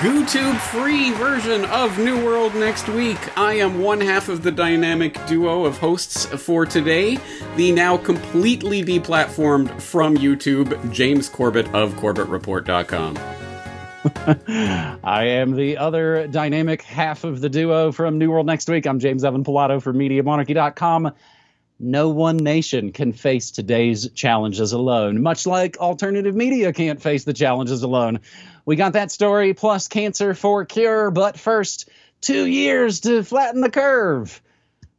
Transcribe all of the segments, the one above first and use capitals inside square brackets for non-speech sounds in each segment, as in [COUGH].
GooTube free version of New World next week. I am one half of the dynamic duo of hosts for today, the now completely deplatformed from YouTube, James Corbett of CorbettReport.com. [LAUGHS] I am the other dynamic half of the duo from New World Next Week. I'm James Evan Pilato from MediaMonarchy.com. No one nation can face today's challenges alone, much like alternative media can't face the challenges alone. We got that story plus cancer for cure, but first, two years to flatten the curve.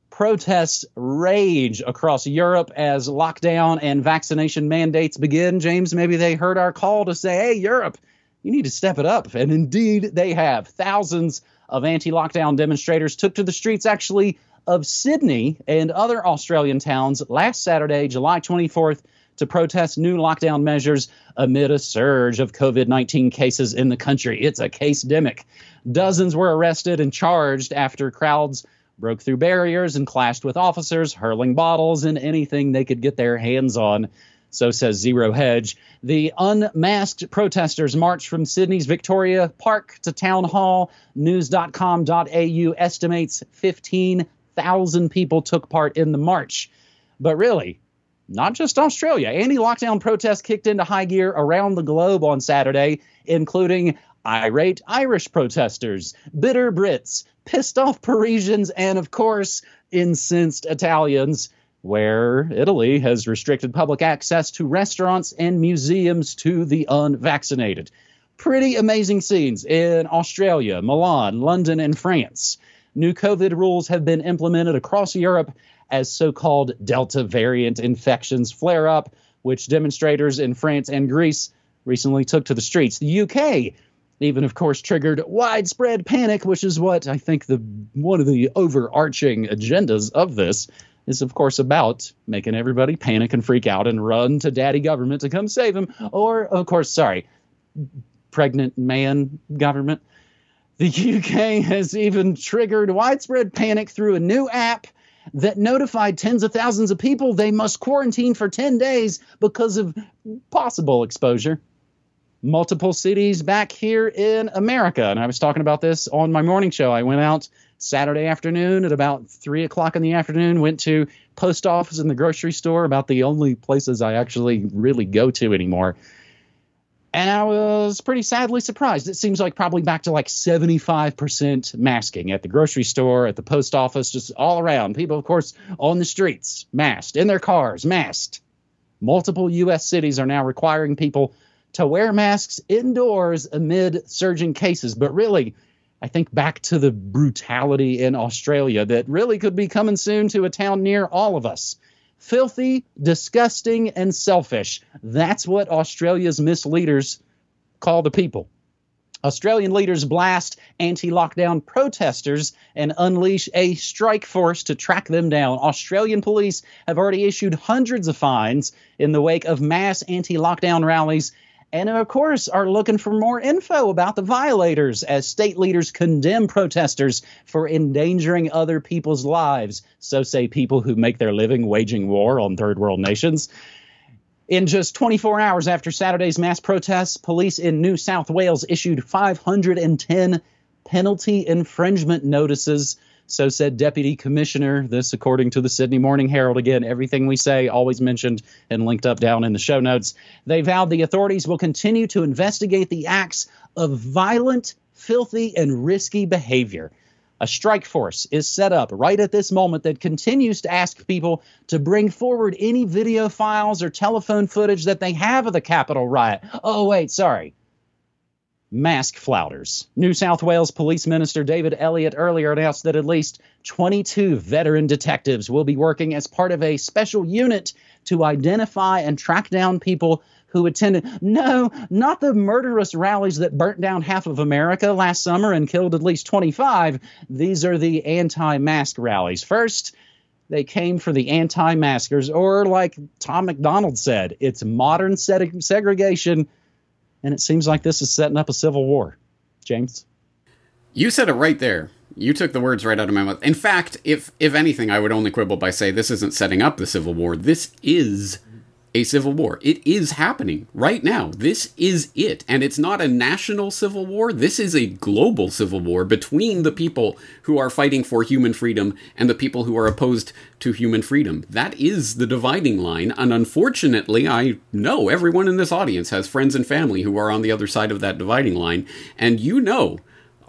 Protests rage across Europe as lockdown and vaccination mandates begin. James, maybe they heard our call to say, hey, Europe, you need to step it up. And indeed, they have. Thousands of anti lockdown demonstrators took to the streets actually of Sydney and other Australian towns last Saturday, July 24th, to protest new lockdown measures amid a surge of COVID 19 cases in the country. It's a case demic. Dozens were arrested and charged after crowds broke through barriers and clashed with officers, hurling bottles and anything they could get their hands on. So says Zero Hedge. The unmasked protesters marched from Sydney's Victoria Park to Town Hall. News.com.au estimates 15,000 people took part in the march. But really, not just Australia. Anti lockdown protests kicked into high gear around the globe on Saturday, including irate Irish protesters, bitter Brits, pissed off Parisians, and of course, incensed Italians, where Italy has restricted public access to restaurants and museums to the unvaccinated. Pretty amazing scenes in Australia, Milan, London, and France. New COVID rules have been implemented across Europe as so called Delta variant infections flare up, which demonstrators in France and Greece recently took to the streets. The UK even of course triggered widespread panic which is what i think the one of the overarching agendas of this is of course about making everybody panic and freak out and run to daddy government to come save them or of course sorry pregnant man government the uk [LAUGHS] has even triggered widespread panic through a new app that notified tens of thousands of people they must quarantine for 10 days because of possible exposure. Multiple cities back here in America. And I was talking about this on my morning show. I went out Saturday afternoon at about three o'clock in the afternoon, went to post office and the grocery store, about the only places I actually really go to anymore and I was pretty sadly surprised. It seems like probably back to like 75% masking at the grocery store, at the post office, just all around. People, of course, on the streets, masked, in their cars, masked. Multiple U.S. cities are now requiring people to wear masks indoors amid surging cases. But really, I think back to the brutality in Australia that really could be coming soon to a town near all of us filthy, disgusting, and selfish. That's what Australia's misleaders call the people. Australian leaders blast anti lockdown protesters and unleash a strike force to track them down. Australian police have already issued hundreds of fines in the wake of mass anti lockdown rallies and of course are looking for more info about the violators as state leaders condemn protesters for endangering other people's lives. So say people who make their living waging war on third world nations. In just 24 hours after Saturday's mass protests, police in New South Wales issued 510 penalty infringement notices so said Deputy Commissioner. This, according to the Sydney Morning Herald. Again, everything we say always mentioned and linked up down in the show notes. They vowed the authorities will continue to investigate the acts of violent, filthy, and risky behavior. A strike force is set up right at this moment that continues to ask people to bring forward any video files or telephone footage that they have of the Capitol riot. Oh, wait, sorry mask flouters. New South Wales Police Minister David Elliott earlier announced that at least 22 veteran detectives will be working as part of a special unit to identify and track down people who attended. No, not the murderous rallies that burnt down half of America last summer and killed at least 25. These are the anti mask rallies. First, they came for the anti maskers, or like Tom MacDonald said, it's modern segregation and it seems like this is setting up a civil war. James? You said it right there. You took the words right out of my mouth. In fact, if if anything, I would only quibble by say this isn't setting up the civil war. This is a civil war. It is happening right now. This is it. And it's not a national civil war. This is a global civil war between the people who are fighting for human freedom and the people who are opposed to human freedom. That is the dividing line. And unfortunately, I know everyone in this audience has friends and family who are on the other side of that dividing line. And you know,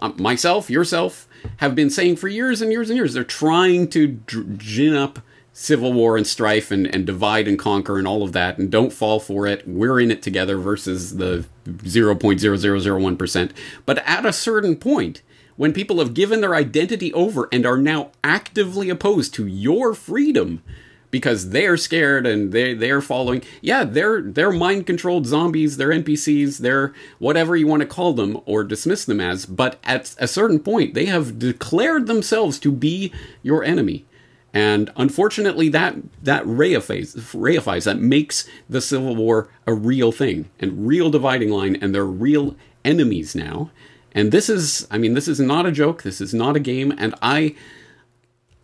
um, myself, yourself, have been saying for years and years and years, they're trying to gin up civil war and strife and, and divide and conquer and all of that and don't fall for it. We're in it together versus the 0.0001% but at a certain point when people have given their identity over and are now actively opposed to your freedom because they're scared and they they're following yeah they're they're mind controlled zombies they're npcs they're whatever you want to call them or dismiss them as but at a certain point they have declared themselves to be your enemy and unfortunately, that that reifies, reifies that makes the Civil War a real thing and real dividing line, and they're real enemies now. And this is, I mean, this is not a joke. This is not a game. And I,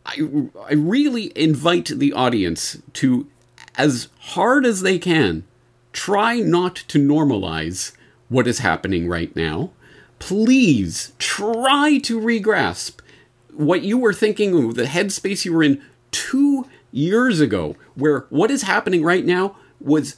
I, I really invite the audience to, as hard as they can, try not to normalize what is happening right now. Please try to regrasp what you were thinking, the headspace you were in two years ago, where what is happening right now was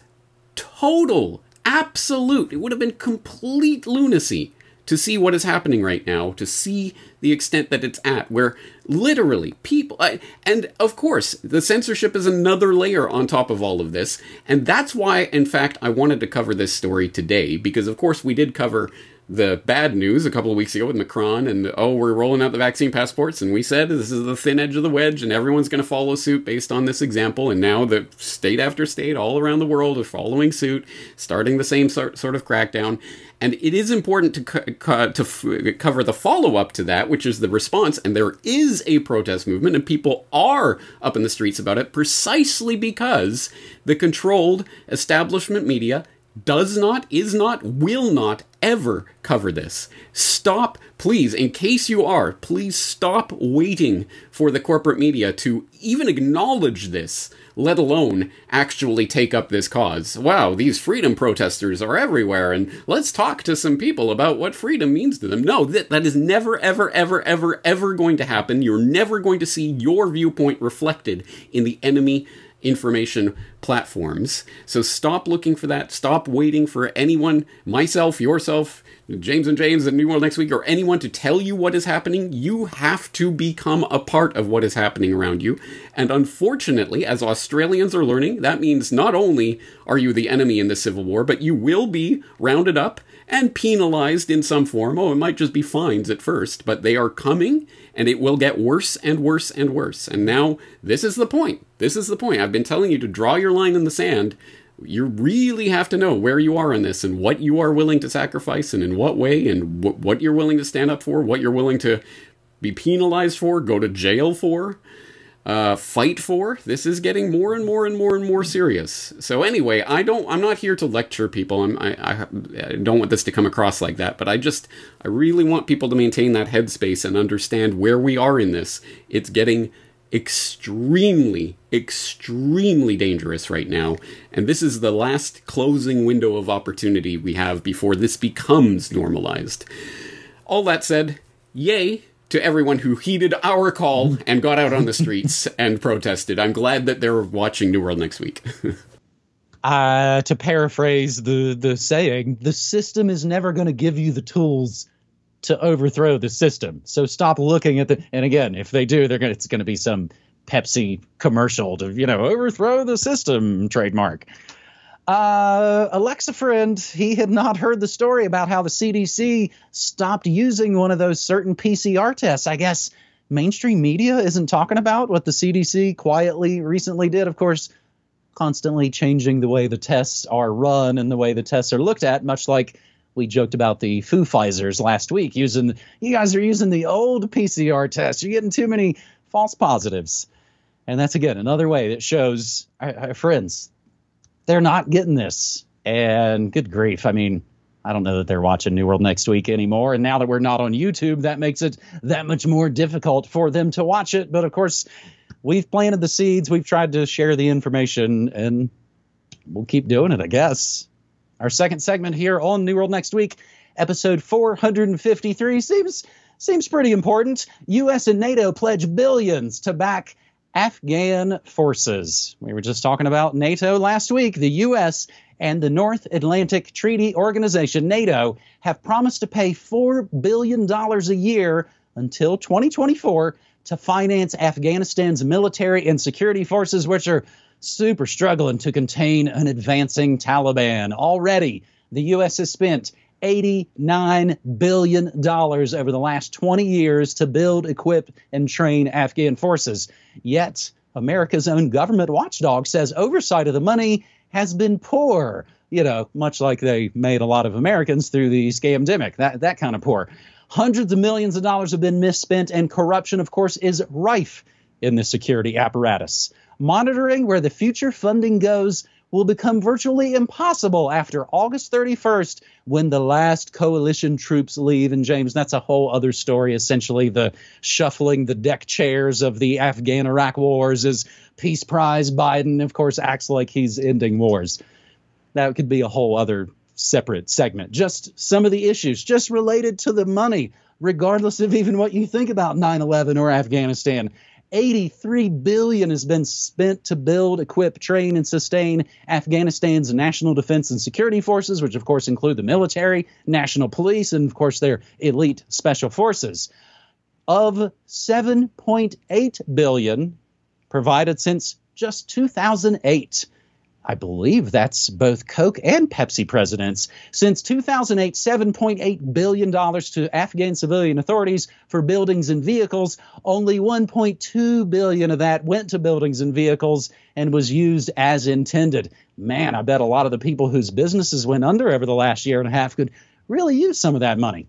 total, absolute, it would have been complete lunacy to see what is happening right now, to see the extent that it's at, where literally people, and of course, the censorship is another layer on top of all of this. And that's why, in fact, I wanted to cover this story today, because of course, we did cover the bad news a couple of weeks ago with Macron and oh we're rolling out the vaccine passports and we said this is the thin edge of the wedge and everyone's going to follow suit based on this example and now the state after state all around the world are following suit starting the same sort, sort of crackdown. And it is important to co- to f- cover the follow up to that which is the response and there is a protest movement and people are up in the streets about it precisely because the controlled establishment media does not, is not, will not ever cover this. Stop, please, in case you are, please stop waiting for the corporate media to even acknowledge this, let alone actually take up this cause. Wow, these freedom protesters are everywhere, and let's talk to some people about what freedom means to them. No, that, that is never, ever, ever, ever, ever going to happen. You're never going to see your viewpoint reflected in the enemy information platforms. So stop looking for that. Stop waiting for anyone, myself, yourself, James and James and New World Next Week, or anyone to tell you what is happening. You have to become a part of what is happening around you. And unfortunately, as Australians are learning, that means not only are you the enemy in the Civil War, but you will be rounded up and penalized in some form. Oh, it might just be fines at first, but they are coming and it will get worse and worse and worse. And now, this is the point. This is the point. I've been telling you to draw your line in the sand. You really have to know where you are in this and what you are willing to sacrifice and in what way and wh- what you're willing to stand up for, what you're willing to be penalized for, go to jail for uh, fight for. This is getting more and more and more and more serious. So anyway, I don't. I'm not here to lecture people. I'm, I, I, I don't want this to come across like that. But I just, I really want people to maintain that headspace and understand where we are in this. It's getting extremely, extremely dangerous right now. And this is the last closing window of opportunity we have before this becomes normalized. All that said, yay to everyone who heeded our call and got out on the [LAUGHS] streets and protested. I'm glad that they're watching New World next week. [LAUGHS] uh, to paraphrase the the saying, the system is never going to give you the tools to overthrow the system. So stop looking at the. And again, if they do, they're gonna, It's going to be some Pepsi commercial to you know overthrow the system trademark. Uh, Alexa friend, he had not heard the story about how the CDC stopped using one of those certain PCR tests. I guess mainstream media isn't talking about what the CDC quietly recently did. Of course, constantly changing the way the tests are run and the way the tests are looked at, much like we joked about the Foo Pfizers last week using you guys are using the old PCR test. You're getting too many false positives. And that's again another way that shows our, our friends they're not getting this. And good grief. I mean, I don't know that they're watching New World next week anymore. And now that we're not on YouTube, that makes it that much more difficult for them to watch it. But of course, we've planted the seeds, we've tried to share the information, and we'll keep doing it, I guess. Our second segment here on New World Next Week, episode 453, seems seems pretty important. U.S. and NATO pledge billions to back Afghan forces. We were just talking about NATO last week. The U.S. and the North Atlantic Treaty Organization, NATO, have promised to pay $4 billion a year until 2024 to finance Afghanistan's military and security forces, which are super struggling to contain an advancing Taliban. Already, the U.S. has spent $89 billion over the last 20 years to build, equip, and train Afghan forces. Yet, America's own government watchdog says oversight of the money has been poor. You know, much like they made a lot of Americans through the scamdemic, that, that kind of poor. Hundreds of millions of dollars have been misspent, and corruption, of course, is rife in the security apparatus. Monitoring where the future funding goes will become virtually impossible after August 31st when the last coalition troops leave. And James, that's a whole other story, essentially the shuffling the deck chairs of the Afghan Iraq wars as Peace Prize Biden, of course, acts like he's ending wars. That could be a whole other separate segment. Just some of the issues, just related to the money, regardless of even what you think about 9 11 or Afghanistan. 83 billion has been spent to build, equip, train, and sustain Afghanistan's national defense and security forces, which of course include the military, national police, and of course their elite special forces. Of 7.8 billion provided since just 2008. I believe that's both Coke and Pepsi presidents. Since 2008, $7.8 billion to Afghan civilian authorities for buildings and vehicles. Only 1.2 billion of that went to buildings and vehicles and was used as intended. Man, I bet a lot of the people whose businesses went under over the last year and a half could really use some of that money.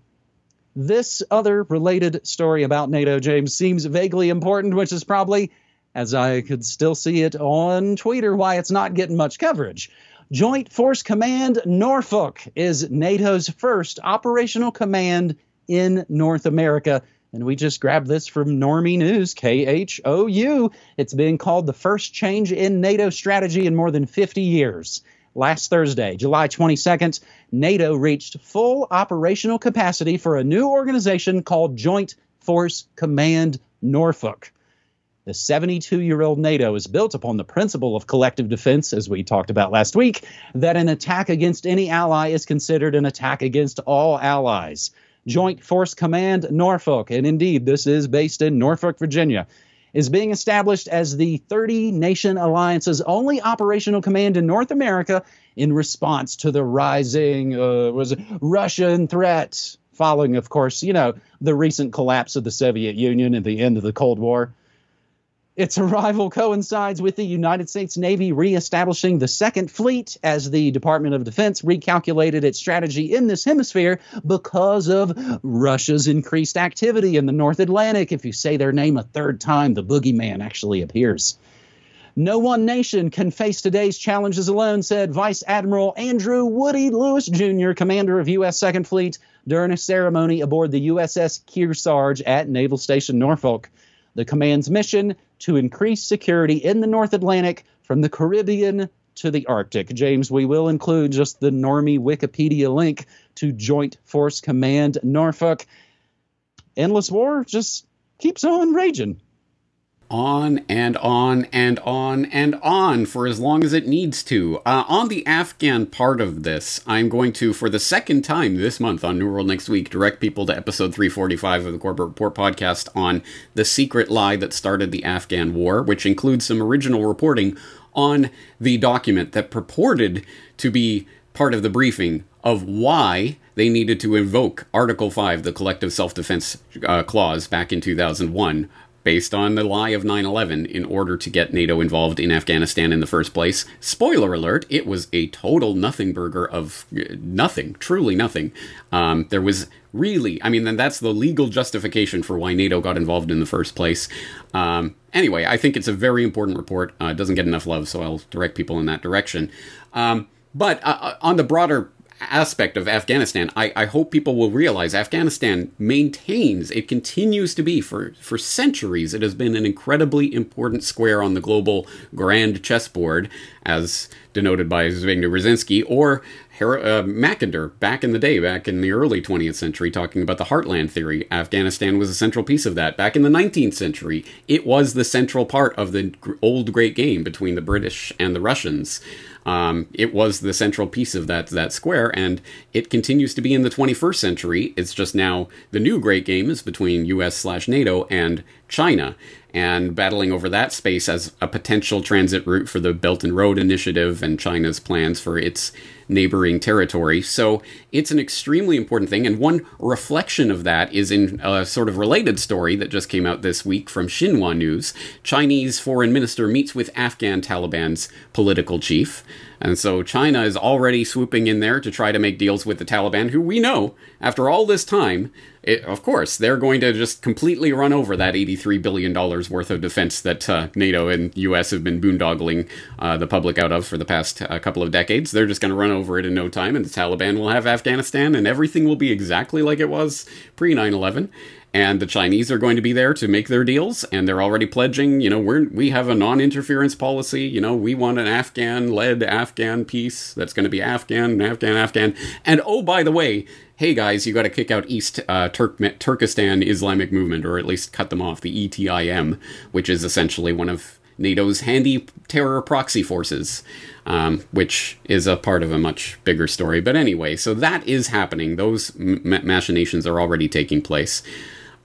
This other related story about NATO, James, seems vaguely important, which is probably as I could still see it on Twitter why it's not getting much coverage. Joint Force Command Norfolk is NATO's first operational command in North America. And we just grabbed this from Normie News, KHOU. It's being called the first change in NATO strategy in more than 50 years. Last Thursday, July 22nd, NATO reached full operational capacity for a new organization called Joint Force Command Norfolk. The 72 year old NATO is built upon the principle of collective defense, as we talked about last week, that an attack against any ally is considered an attack against all allies. Joint Force Command Norfolk, and indeed this is based in Norfolk, Virginia, is being established as the 30 nation alliance's only operational command in North America in response to the rising uh, was Russian threat, following, of course, you know, the recent collapse of the Soviet Union and the end of the Cold War. Its arrival coincides with the United States Navy reestablishing the Second Fleet as the Department of Defense recalculated its strategy in this hemisphere because of Russia's increased activity in the North Atlantic. If you say their name a third time, the boogeyman actually appears. No one nation can face today's challenges alone, said Vice Admiral Andrew Woody Lewis Jr., commander of U.S. Second Fleet, during a ceremony aboard the USS Kearsarge at Naval Station Norfolk. The command's mission to increase security in the North Atlantic from the Caribbean to the Arctic. James, we will include just the normie Wikipedia link to Joint Force Command Norfolk. Endless war just keeps on raging on and on and on and on for as long as it needs to. Uh, on the Afghan part of this, I'm going to, for the second time this month on New World Next Week, direct people to episode 345 of the Corbett Report podcast on the secret lie that started the Afghan war, which includes some original reporting on the document that purported to be part of the briefing of why they needed to invoke Article 5, the Collective Self Defense uh, Clause, back in 2001 based on the lie of 9 11 in order to get NATO involved in Afghanistan in the first place. Spoiler alert, it was a total nothing burger of uh, nothing, truly nothing. Um, there was really, I mean, then that's the legal justification for why NATO got involved in the first place. Um, anyway, I think it's a very important report. Uh, it doesn't get enough love, so I'll direct people in that direction. Um, but uh, uh on the broader aspect of Afghanistan, I, I hope people will realize Afghanistan maintains, it continues to be for, for centuries, it has been an incredibly important square on the global grand chessboard, as denoted by Zbigniew Brzezinski, or uh, Mackinder back in the day, back in the early 20th century, talking about the heartland theory. Afghanistan was a central piece of that. Back in the 19th century, it was the central part of the old great game between the British and the Russians. Um, it was the central piece of that that square, and it continues to be in the 21st century. It's just now the new great game is between U.S. slash NATO and China, and battling over that space as a potential transit route for the Belt and Road Initiative and China's plans for its neighboring territory. So it's an extremely important thing. And one reflection of that is in a sort of related story that just came out this week from Xinhua News. Chinese foreign minister meets with Afghan Taliban's political chief. And so China is already swooping in there to try to make deals with the Taliban, who we know, after all this time, it, of course, they're going to just completely run over that $83 billion worth of defense that uh, NATO and US have been boondoggling uh, the public out of for the past uh, couple of decades. They're just going to run over it in no time, and the Taliban will have Afghanistan, and everything will be exactly like it was pre 9 11 and the Chinese are going to be there to make their deals, and they're already pledging. You know, we're we have a non-interference policy. You know, we want an Afghan-led Afghan peace that's going to be Afghan, Afghan, Afghan. And oh, by the way, hey guys, you got to kick out East uh, Turk- Turkestan Islamic movement, or at least cut them off. The ETIM, which is essentially one of NATO's handy terror proxy forces, um, which is a part of a much bigger story. But anyway, so that is happening. Those m- machinations are already taking place.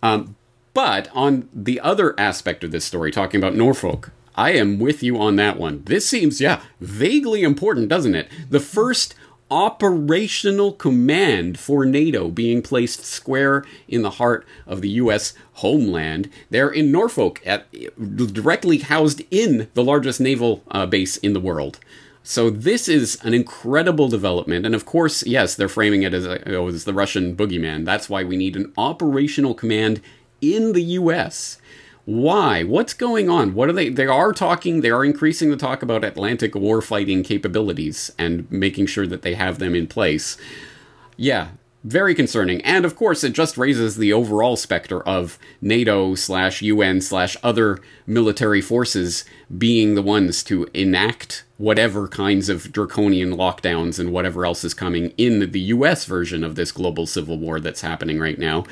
Um, but on the other aspect of this story, talking about Norfolk, I am with you on that one. This seems, yeah, vaguely important, doesn't it? The first operational command for NATO being placed square in the heart of the U.S. homeland. There in Norfolk, at, directly housed in the largest naval uh, base in the world. So this is an incredible development, and of course, yes, they're framing it as, a, oh, the Russian boogeyman. That's why we need an operational command in the U.S. Why? What's going on? What are they? They are talking. They are increasing the talk about Atlantic warfighting capabilities and making sure that they have them in place. Yeah, very concerning. And of course, it just raises the overall specter of NATO slash UN slash other military forces being the ones to enact whatever kinds of draconian lockdowns and whatever else is coming in the US version of this global civil war that's happening right now.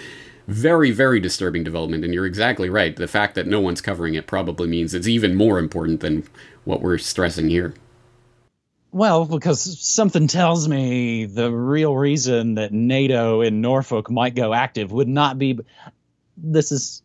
Very, very disturbing development. And you're exactly right. The fact that no one's covering it probably means it's even more important than what we're stressing here. Well, because something tells me the real reason that NATO in Norfolk might go active would not be. This is.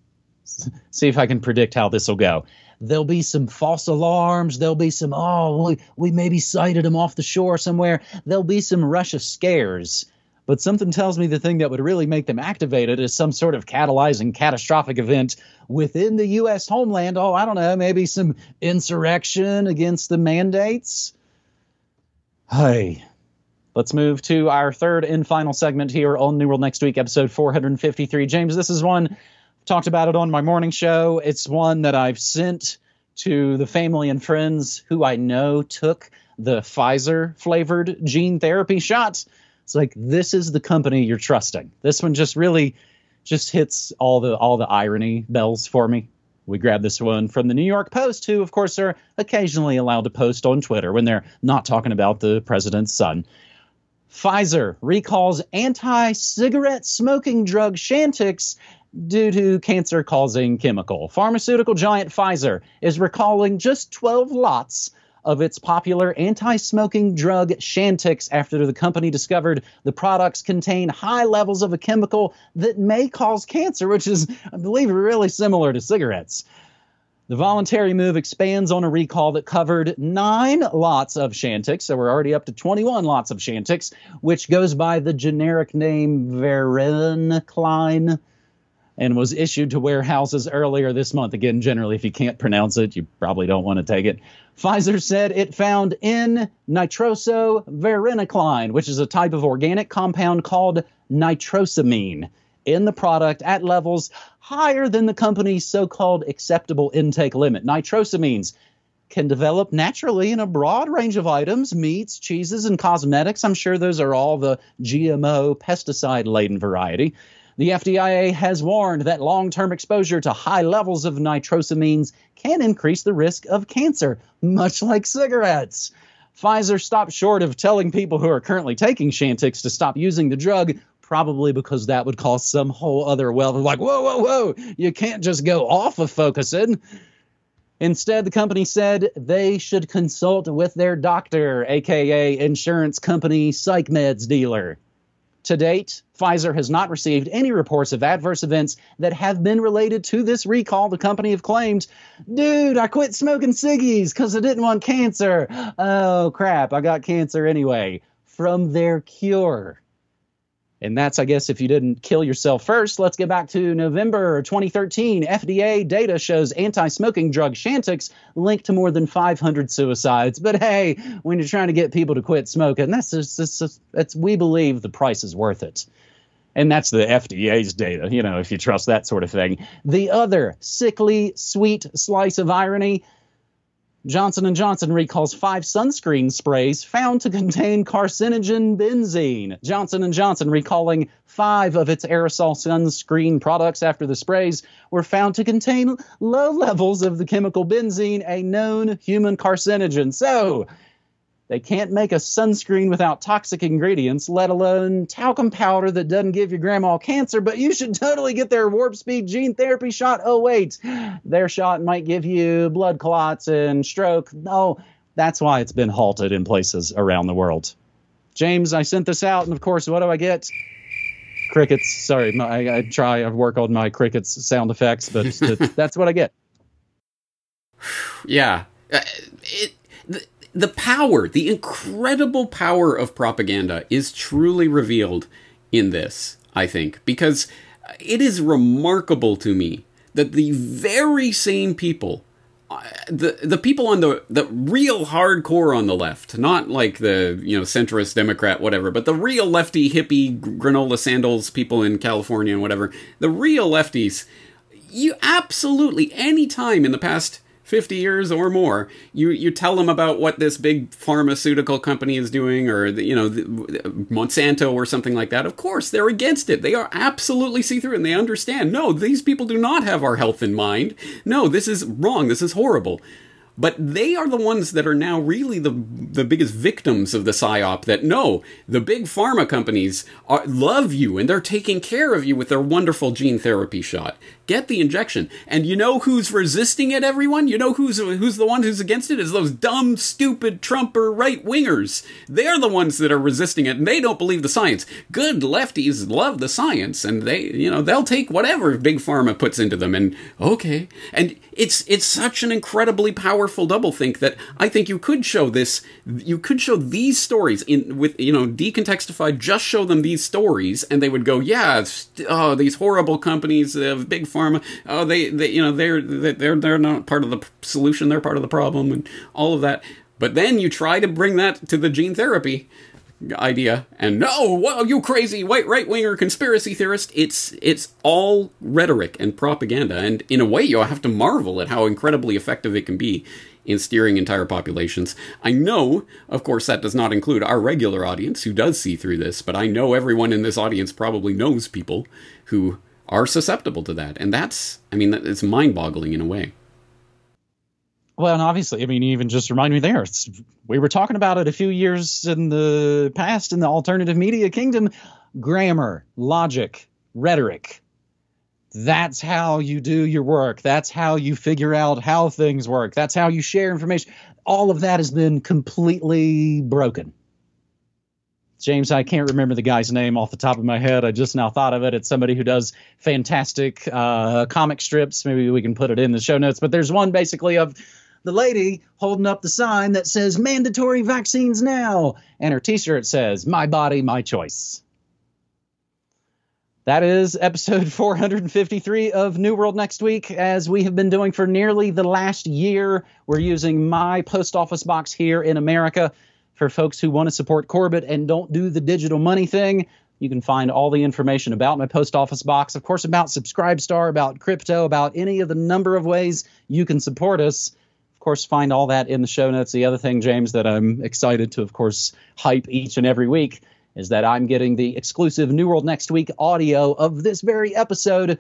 See if I can predict how this will go. There'll be some false alarms. There'll be some, oh, we, we maybe sighted them off the shore somewhere. There'll be some Russia scares. But something tells me the thing that would really make them activated is some sort of catalyzing catastrophic event within the U.S. homeland. Oh, I don't know, maybe some insurrection against the mandates Hey. Let's move to our third and final segment here on New World Next Week, episode 453. James, this is one, I've talked about it on my morning show. It's one that I've sent to the family and friends who I know took the Pfizer flavored gene therapy shots. It's like this is the company you're trusting. This one just really just hits all the all the irony bells for me. We grab this one from the New York Post, who, of course, are occasionally allowed to post on Twitter when they're not talking about the president's son. Pfizer recalls anti cigarette smoking drug Chantix due to cancer causing chemical. Pharmaceutical giant Pfizer is recalling just 12 lots of its popular anti smoking drug Chantix after the company discovered the products contain high levels of a chemical that may cause cancer, which is, I believe, really similar to cigarettes. The voluntary move expands on a recall that covered nine lots of Chantix, so we're already up to 21 lots of Chantix, which goes by the generic name Varenicline and was issued to warehouses earlier this month. Again, generally, if you can't pronounce it, you probably don't want to take it. Pfizer said it found N nitrosovarenicline, which is a type of organic compound called nitrosamine, in the product at levels higher than the company's so called acceptable intake limit. Nitrosamines, can develop naturally in a broad range of items meats, cheeses, and cosmetics. I'm sure those are all the GMO pesticide laden variety. The FDIA has warned that long term exposure to high levels of nitrosamines can increase the risk of cancer, much like cigarettes. Pfizer stopped short of telling people who are currently taking Chantix to stop using the drug, probably because that would cause some whole other well like, whoa, whoa, whoa, you can't just go off of Focusyn. Instead, the company said they should consult with their doctor, aka insurance company psych meds dealer. To date, Pfizer has not received any reports of adverse events that have been related to this recall. The company have claimed, dude, I quit smoking ciggies because I didn't want cancer. Oh, crap, I got cancer anyway. From their cure. And that's, I guess, if you didn't kill yourself first. Let's get back to November 2013. FDA data shows anti smoking drug Chantix linked to more than 500 suicides. But hey, when you're trying to get people to quit smoking, that's just, just, that's, we believe the price is worth it. And that's the FDA's data, you know, if you trust that sort of thing. The other sickly, sweet slice of irony Johnson & Johnson recalls five sunscreen sprays found to contain carcinogen benzene. Johnson & Johnson recalling five of its aerosol sunscreen products after the sprays were found to contain low levels of the chemical benzene, a known human carcinogen. So, they can't make a sunscreen without toxic ingredients, let alone talcum powder that doesn't give your grandma cancer, but you should [LAUGHS] totally get their warp speed gene therapy shot. Oh, wait, [GASPS] their shot might give you blood clots and stroke. No, that's why it's been halted in places around the world. James, I sent this out, and of course, what do I get? Crickets. Sorry, I, I try, I work on my crickets sound effects, but [LAUGHS] that's what I get. Yeah. Uh, it, the power, the incredible power of propaganda is truly revealed in this, I think, because it is remarkable to me that the very same people uh, the the people on the the real hardcore on the left, not like the you know centrist Democrat whatever, but the real lefty hippie granola sandals people in California and whatever, the real lefties, you absolutely any time in the past 50 years or more. You you tell them about what this big pharmaceutical company is doing or the, you know the, Monsanto or something like that. Of course they're against it. They are absolutely see through and they understand no these people do not have our health in mind. No this is wrong. This is horrible. But they are the ones that are now really the the biggest victims of the psyop. That no, the big pharma companies are, love you and they're taking care of you with their wonderful gene therapy shot. Get the injection, and you know who's resisting it? Everyone, you know who's who's the one who's against it? Is those dumb, stupid Trumper right wingers. They're the ones that are resisting it, and they don't believe the science. Good lefties love the science, and they you know they'll take whatever big pharma puts into them. And okay, and it's it's such an incredibly powerful doublethink that I think you could show this. You could show these stories in with you know decontextified. Just show them these stories, and they would go, yeah, oh, these horrible companies of big pharma. Oh, they, they you know they're they're they're not part of the solution. They're part of the problem, and all of that. But then you try to bring that to the gene therapy idea and no whoa you crazy white right winger conspiracy theorist it's it's all rhetoric and propaganda and in a way you have to marvel at how incredibly effective it can be in steering entire populations i know of course that does not include our regular audience who does see through this but i know everyone in this audience probably knows people who are susceptible to that and that's i mean it's mind-boggling in a way well, and obviously, I mean, even just remind me there. we were talking about it a few years in the past in the alternative media kingdom. Grammar, logic, rhetoric. That's how you do your work. That's how you figure out how things work. That's how you share information. All of that has been completely broken. James, I can't remember the guy's name off the top of my head. I just now thought of it. It's somebody who does fantastic uh, comic strips. Maybe we can put it in the show notes. But there's one basically of the lady holding up the sign that says mandatory vaccines now, and her t shirt says, My body, my choice. That is episode [LAUGHS] 453 of New World Next Week. As we have been doing for nearly the last year, we're using my post office box here in America for folks who want to support Corbett and don't do the digital money thing. You can find all the information about my post office box, of course, about Subscribestar, about crypto, about any of the number of ways you can support us Of course, find all that in the show notes. The other thing, James, that I'm excited to, of course, hype each and every week is that I'm getting the exclusive New World Next Week audio of this very episode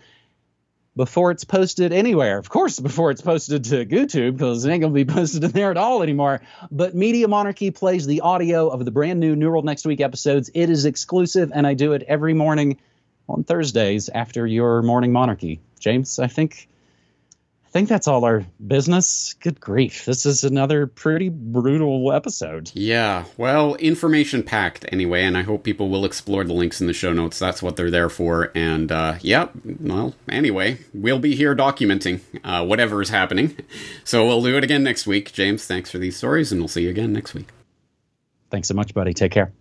before it's posted anywhere. Of course, before it's posted to YouTube, because it ain't going to be [LAUGHS] posted in there at all anymore. But Media Monarchy plays the audio of the brand new New World Next Week episodes. It is exclusive, and I do it every morning on Thursdays after your morning monarchy. James, I think I think that's all our business. Good grief. This is another pretty brutal episode. Yeah, well, information packed anyway, and I hope people will explore the links in the show notes. That's what they're there for. And, uh, yeah, well, anyway, we'll be here documenting uh, whatever is happening. So we'll do it again next week. James, thanks for these stories, and we'll see you again next week. Thanks so much, buddy. Take care.